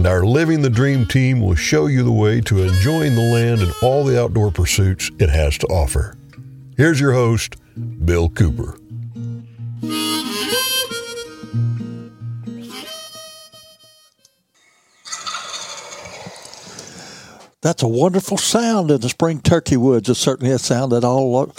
and our Living the Dream team will show you the way to enjoying the land and all the outdoor pursuits it has to offer. Here's your host, Bill Cooper. That's a wonderful sound in the spring turkey woods. It's certainly a sound that all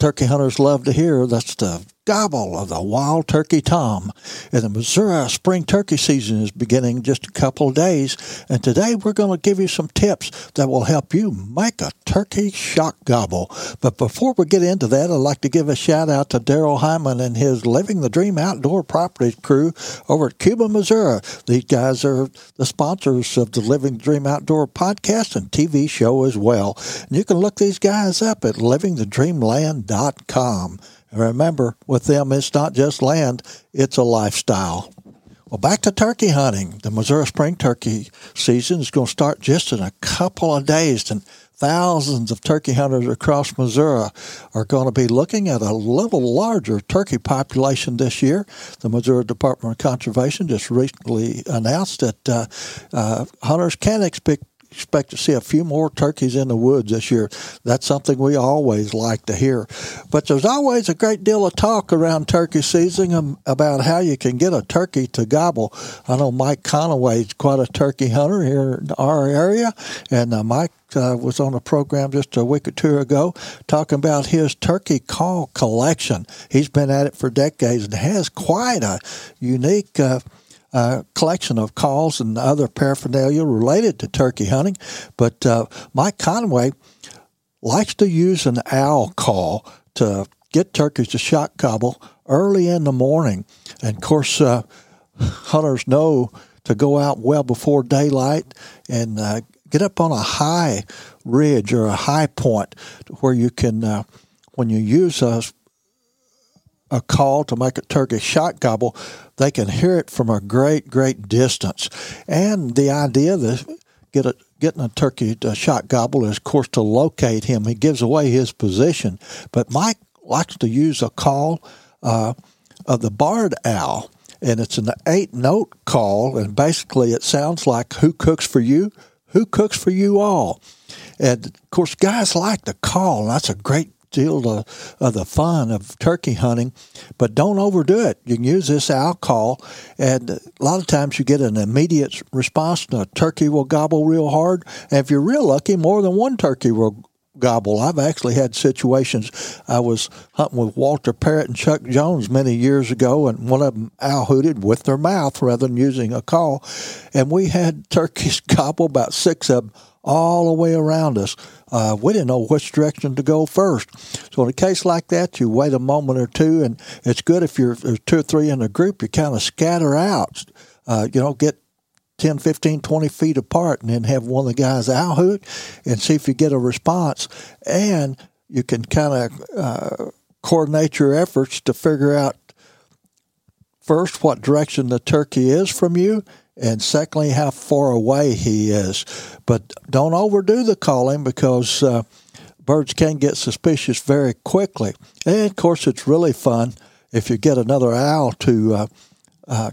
turkey hunters love to hear. That's the gobble of the wild turkey tom. And the Missouri spring turkey season is beginning just a couple of days. And today we're going to give you some tips that will help you make a turkey shock gobble. But before we get into that, I'd like to give a shout out to Daryl Hyman and his Living the Dream Outdoor Properties crew over at Cuba, Missouri. These guys are the sponsors of the Living the Dream Outdoor podcast and TV show as well. And you can look these guys up at livingthedreamland.com. And remember, with them, it's not just land, it's a lifestyle. Well, back to turkey hunting. The Missouri spring turkey season is going to start just in a couple of days, and thousands of turkey hunters across Missouri are going to be looking at a little larger turkey population this year. The Missouri Department of Conservation just recently announced that uh, uh, hunters can expect expect to see a few more turkeys in the woods this year. That's something we always like to hear. But there's always a great deal of talk around turkey season about how you can get a turkey to gobble. I know Mike Conaway is quite a turkey hunter here in our area, and uh, Mike uh, was on a program just a week or two ago talking about his turkey call collection. He's been at it for decades and has quite a unique. Uh, uh, collection of calls and other paraphernalia related to turkey hunting. But uh, Mike Conway likes to use an owl call to get turkeys to shock gobble early in the morning. And of course, uh, hunters know to go out well before daylight and uh, get up on a high ridge or a high point where you can, uh, when you use a a call to make a turkey shock gobble, they can hear it from a great, great distance. And the idea that get a, getting a turkey to shock gobble is, of course, to locate him. He gives away his position. But Mike likes to use a call uh, of the barred owl, and it's an eight note call, and basically it sounds like who cooks for you? Who cooks for you all? And of course, guys like the call, that's a great deal of, of the fun of turkey hunting, but don't overdo it. You can use this owl call, and a lot of times you get an immediate response. A turkey will gobble real hard, and if you're real lucky, more than one turkey will gobble. I've actually had situations. I was hunting with Walter Parrott and Chuck Jones many years ago, and one of them owl hooted with their mouth rather than using a call, and we had turkeys gobble about six of them all the way around us. Uh, we didn't know which direction to go first. So in a case like that, you wait a moment or two, and it's good if you're there's two or three in a group, you kind of scatter out. Uh, you know, get 10, 15, 20 feet apart, and then have one of the guys out hoot and see if you get a response. And you can kind of uh, coordinate your efforts to figure out first what direction the turkey is from you and secondly, how far away he is. But don't overdo the calling because uh, birds can get suspicious very quickly. And of course, it's really fun if you get another owl to uh, uh,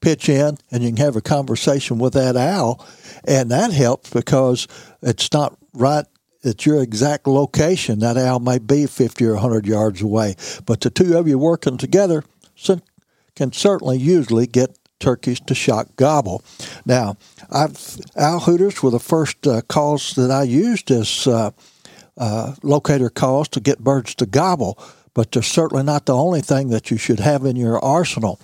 pitch in and you can have a conversation with that owl. And that helps because it's not right at your exact location. That owl may be 50 or 100 yards away. But the two of you working together can certainly usually get turkeys to shock gobble. Now, I've, owl hooters were the first uh, calls that I used as uh, uh, locator calls to get birds to gobble, but they're certainly not the only thing that you should have in your arsenal.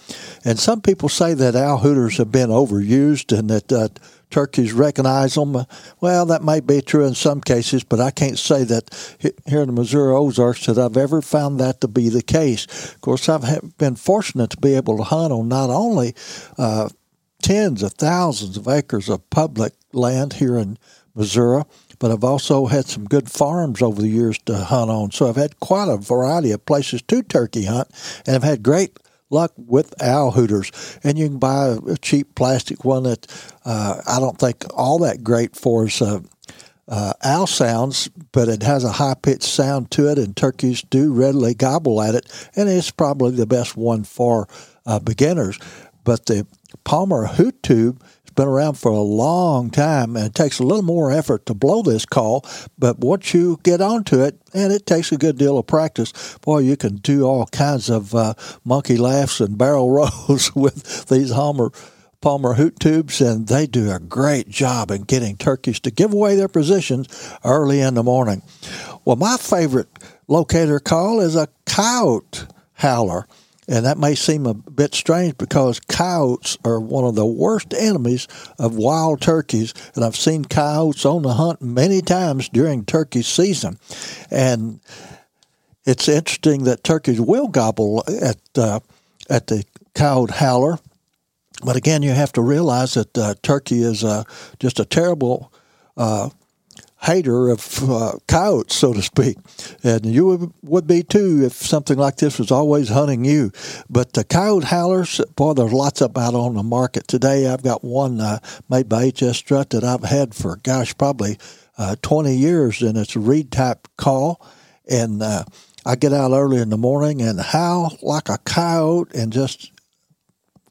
And some people say that owl hooters have been overused and that uh, turkeys recognize them. Well, that may be true in some cases, but I can't say that here in the Missouri Ozarks that I've ever found that to be the case. Of course, I've been fortunate to be able to hunt on not only uh, tens of thousands of acres of public land here in Missouri, but I've also had some good farms over the years to hunt on. So I've had quite a variety of places to turkey hunt, and I've had great luck with owl hooters. And you can buy a cheap plastic one that uh, I don't think all that great for. Uh, uh, owl sounds, but it has a high pitched sound to it, and turkeys do readily gobble at it, and it's probably the best one for uh, beginners. But the Palmer Hoot Tube been around for a long time, and it takes a little more effort to blow this call. But once you get onto it, and it takes a good deal of practice, boy, you can do all kinds of uh, monkey laughs and barrel rolls with these Homer Palmer Hoot Tubes, and they do a great job in getting turkeys to give away their positions early in the morning. Well, my favorite locator call is a coyote howler. And that may seem a bit strange because coyotes are one of the worst enemies of wild turkeys. And I've seen coyotes on the hunt many times during turkey season. And it's interesting that turkeys will gobble at, uh, at the coyote howler but again, you have to realize that uh, Turkey is uh, just a terrible uh, hater of uh, coyotes, so to speak. And you would, would, be too if something like this was always hunting you. But the coyote howlers, boy, there's lots of out on the market today. I've got one uh, made by HS Strut that I've had for, gosh, probably uh, 20 years, and it's a reed type call. And I get out early in the morning and howl like a coyote and just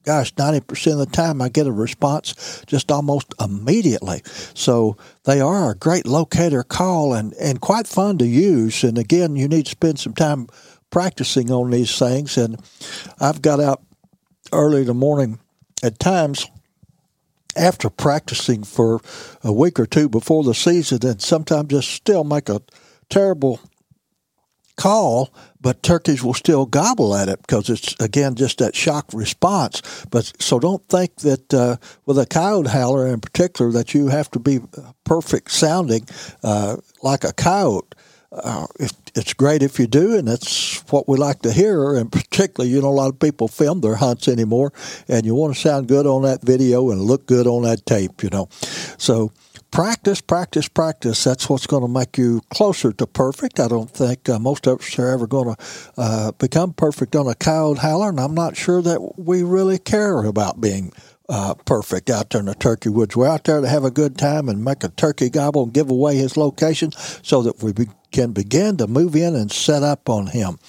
gosh, 90% of the time I get a response just almost immediately. So they are a great locator call and, and quite fun to use. And again, you need to spend some time practicing on these things. And I've got out early in the morning at times after practicing for a week or two before the season and sometimes just still make a terrible call, but turkeys will still gobble at it because it's again just that shock response. But so don't think that uh, with a coyote howler in particular that you have to be perfect sounding uh, like a coyote. Uh, it's great if you do, and that's what we like to hear. And particularly, you know, a lot of people film their hunts anymore, and you want to sound good on that video and look good on that tape, you know. So practice, practice, practice. That's what's going to make you closer to perfect. I don't think uh, most of us are ever going to uh, become perfect on a coyote howler, and I'm not sure that we really care about being uh, perfect out there in the turkey woods. We're out there to have a good time and make a turkey gobble and give away his location so that we be- can begin to move in and set up on him.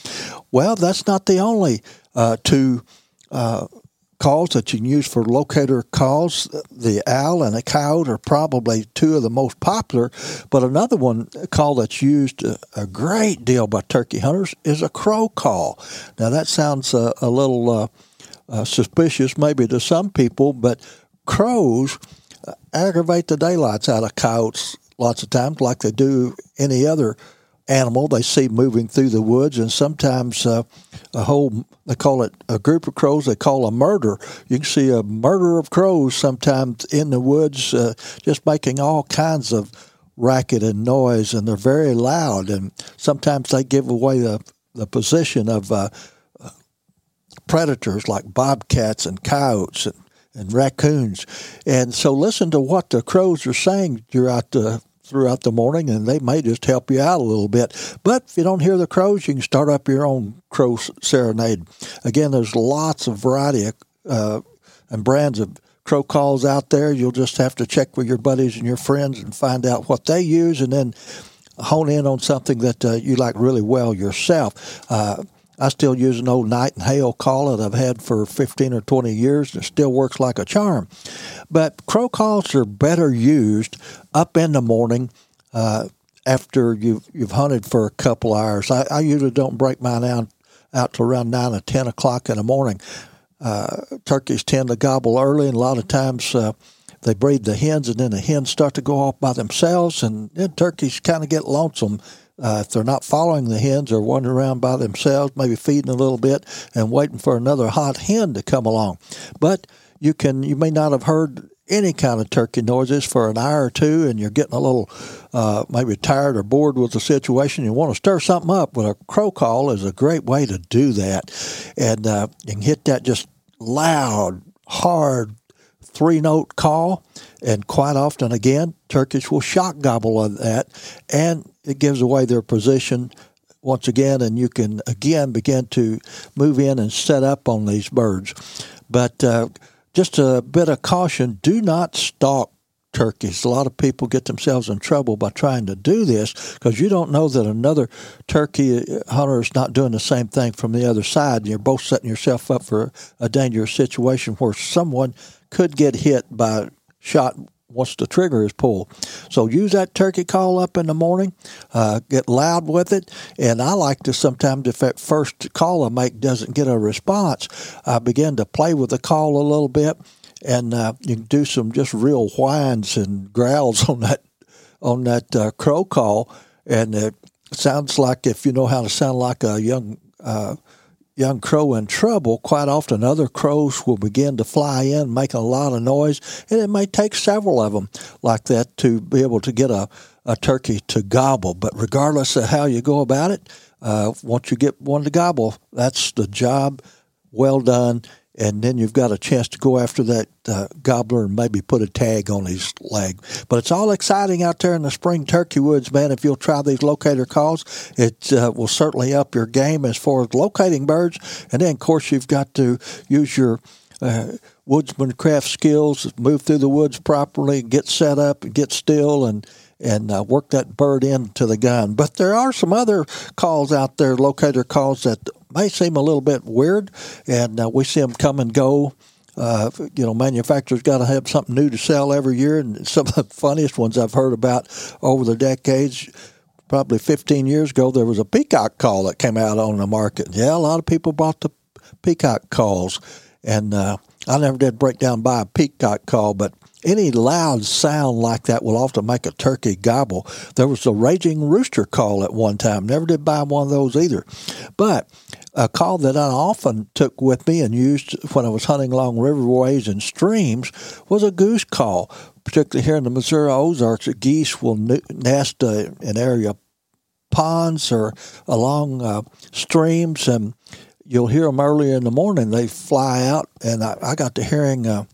Well, that's not the only uh, two uh, calls that you can use for locator calls. The owl and the coyote are probably two of the most popular, but another one call that's used a great deal by turkey hunters is a crow call. Now that sounds a, a little uh, uh, suspicious maybe to some people, but crows aggravate the daylights out of coyotes lots of times, like they do any other animal they see moving through the woods, and sometimes uh, a whole they call it a group of crows they call a murder. You can see a murder of crows sometimes in the woods, uh, just making all kinds of racket and noise, and they're very loud, and sometimes they give away the the position of uh, predators like bobcats and coyotes and, and raccoons. And so listen to what the crows are saying throughout the throughout the morning, and they may just help you out a little bit. But if you don't hear the crows, you can start up your own crow serenade. Again, there's lots of variety of, uh, and brands of crow calls out there. You'll just have to check with your buddies and your friends and find out what they use, and then hone in on something that uh, you like really well yourself. Uh, I still use an old Knight and Hale call that I've had for 15 or 20 years. It still works like a charm. But crow calls are better used up in the morning uh, after you've, you've hunted for a couple hours. I, I usually don't break mine out, out to around 9 or 10 o'clock in the morning. Uh, turkeys tend to gobble early, and a lot of times uh, they breed the hens, and then the hens start to go off by themselves, and then turkeys kind of get lonesome uh, if they're not following the hens or wandering around by themselves, maybe feeding a little bit and waiting for another hot hen to come along. But you can you may not have heard any kind of turkey noises for an hour or two, and you're getting a little uh, maybe tired or bored with the situation. You want to stir something up. Well, a crow call is a great way to do that, and uh, you can hit that just loud, hard three note call, and quite often, again, Turkish will shock gobble on that, and it gives away their position once again, and you can again begin to move in and set up on these birds. But uh, just a bit of caution do not stalk turkeys. A lot of people get themselves in trouble by trying to do this because you don't know that another turkey hunter is not doing the same thing from the other side. And you're both setting yourself up for a dangerous situation where someone could get hit by shot once the trigger is pulled. So use that turkey call up in the morning, uh, get loud with it. And I like to sometimes, if that first call I make doesn't get a response, I begin to play with the call a little bit. And uh, you can do some just real whines and growls on that on that uh, crow call, and it sounds like if you know how to sound like a young uh, young crow in trouble, quite often other crows will begin to fly in, making a lot of noise, and it may take several of them like that to be able to get a, a turkey to gobble. But regardless of how you go about it, uh, once you get one to gobble, that's the job well done and then you've got a chance to go after that uh, gobbler and maybe put a tag on his leg. But it's all exciting out there in the spring turkey woods, man. If you'll try these locator calls, it uh, will certainly up your game as far as locating birds. And then, of course, you've got to use your uh, woodsmancraft skills, move through the woods properly, get set up, get still, and and uh, work that bird into the gun. But there are some other calls out there, locator calls that may seem a little bit weird, and uh, we see them come and go. Uh, you know, manufacturers got to have something new to sell every year, and some of the funniest ones I've heard about over the decades. Probably 15 years ago, there was a peacock call that came out on the market. Yeah, a lot of people bought the peacock calls, and uh, I never did break down buy a peacock call, but any loud sound like that will often make a turkey gobble. There was a raging rooster call at one time. Never did buy one of those either. But a call that I often took with me and used when I was hunting along riverways and streams was a goose call. Particularly here in the Missouri Ozarks, geese will nest uh, in area ponds or along uh, streams, and you'll hear them early in the morning. They fly out, and I, I got to hearing uh,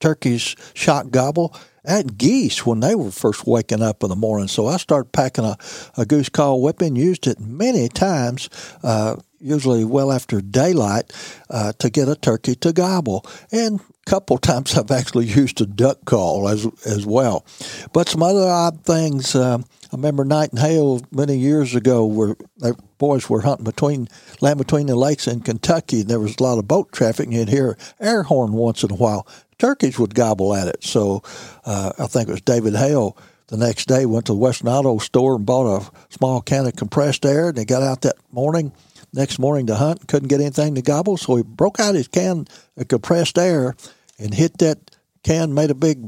turkeys shock gobble at geese when they were first waking up in the morning. So I started packing a, a goose call whipping, used it many times, uh, usually well after daylight, uh, to get a turkey to gobble. And a couple times I've actually used a duck call as as well. But some other odd things. Uh, I remember Knight and Hale many years ago where the boys were hunting between land between the lakes in Kentucky. And there was a lot of boat traffic, and you'd hear air horn once in a while turkeys would gobble at it. So uh, I think it was David Hale the next day went to the Western Auto store and bought a small can of compressed air. And he got out that morning, next morning to hunt, couldn't get anything to gobble. So he broke out his can of compressed air and hit that can, made a big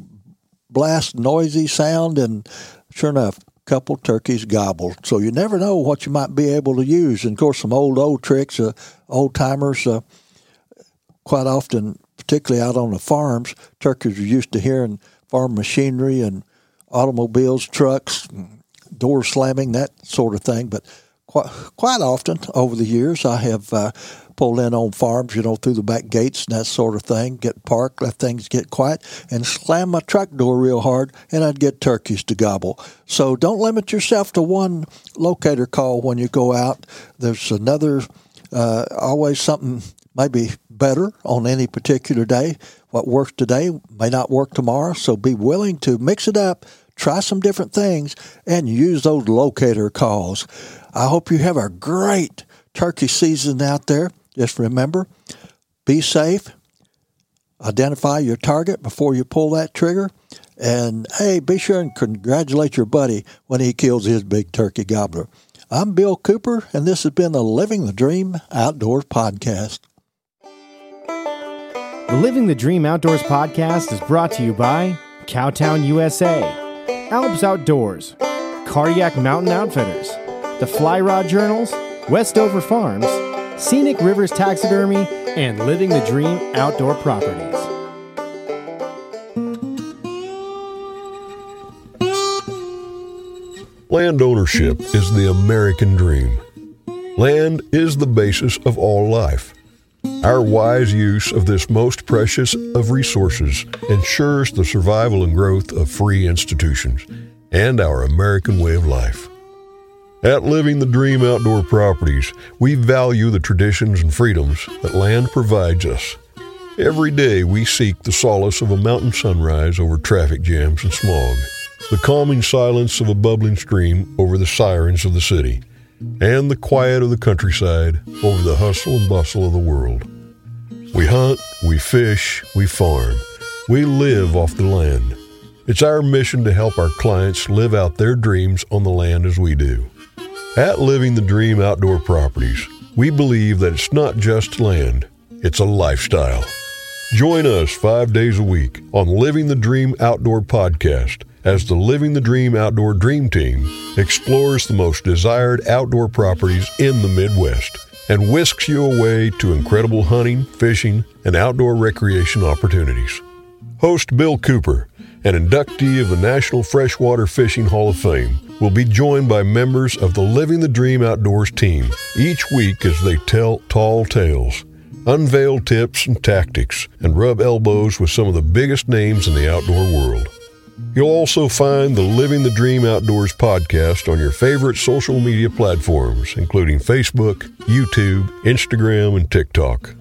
blast, noisy sound, and sure enough, couple turkeys gobbled. So you never know what you might be able to use. And of course, some old old tricks, uh, old timers. Uh, quite often particularly out on the farms, turkeys are used to hearing farm machinery and automobiles, trucks, door slamming, that sort of thing. But quite, quite often over the years, I have uh, pulled in on farms, you know, through the back gates and that sort of thing, get parked, let things get quiet, and slam my truck door real hard, and I'd get turkeys to gobble. So don't limit yourself to one locator call when you go out. There's another, uh, always something maybe better on any particular day. What works today may not work tomorrow, so be willing to mix it up, try some different things, and use those locator calls. I hope you have a great turkey season out there. Just remember, be safe, identify your target before you pull that trigger, and hey, be sure and congratulate your buddy when he kills his big turkey gobbler. I'm Bill Cooper, and this has been the Living the Dream Outdoors podcast. The Living the Dream Outdoors podcast is brought to you by Cowtown USA, Alps Outdoors, Cardiac Mountain Outfitters, the Fly Rod Journals, Westover Farms, Scenic Rivers Taxidermy, and Living the Dream Outdoor Properties. Land ownership is the American dream. Land is the basis of all life. Our wise use of this most precious of resources ensures the survival and growth of free institutions and our American way of life. At Living the Dream Outdoor Properties, we value the traditions and freedoms that land provides us. Every day we seek the solace of a mountain sunrise over traffic jams and smog, the calming silence of a bubbling stream over the sirens of the city, and the quiet of the countryside over the hustle and bustle of the world. We hunt, we fish, we farm, we live off the land. It's our mission to help our clients live out their dreams on the land as we do. At Living the Dream Outdoor Properties, we believe that it's not just land, it's a lifestyle. Join us five days a week on Living the Dream Outdoor Podcast as the Living the Dream Outdoor Dream Team explores the most desired outdoor properties in the Midwest and whisks you away to incredible hunting, fishing, and outdoor recreation opportunities. Host Bill Cooper, an inductee of the National Freshwater Fishing Hall of Fame, will be joined by members of the Living the Dream Outdoors team each week as they tell tall tales, unveil tips and tactics, and rub elbows with some of the biggest names in the outdoor world. You'll also find the Living the Dream Outdoors podcast on your favorite social media platforms, including Facebook, YouTube, Instagram, and TikTok.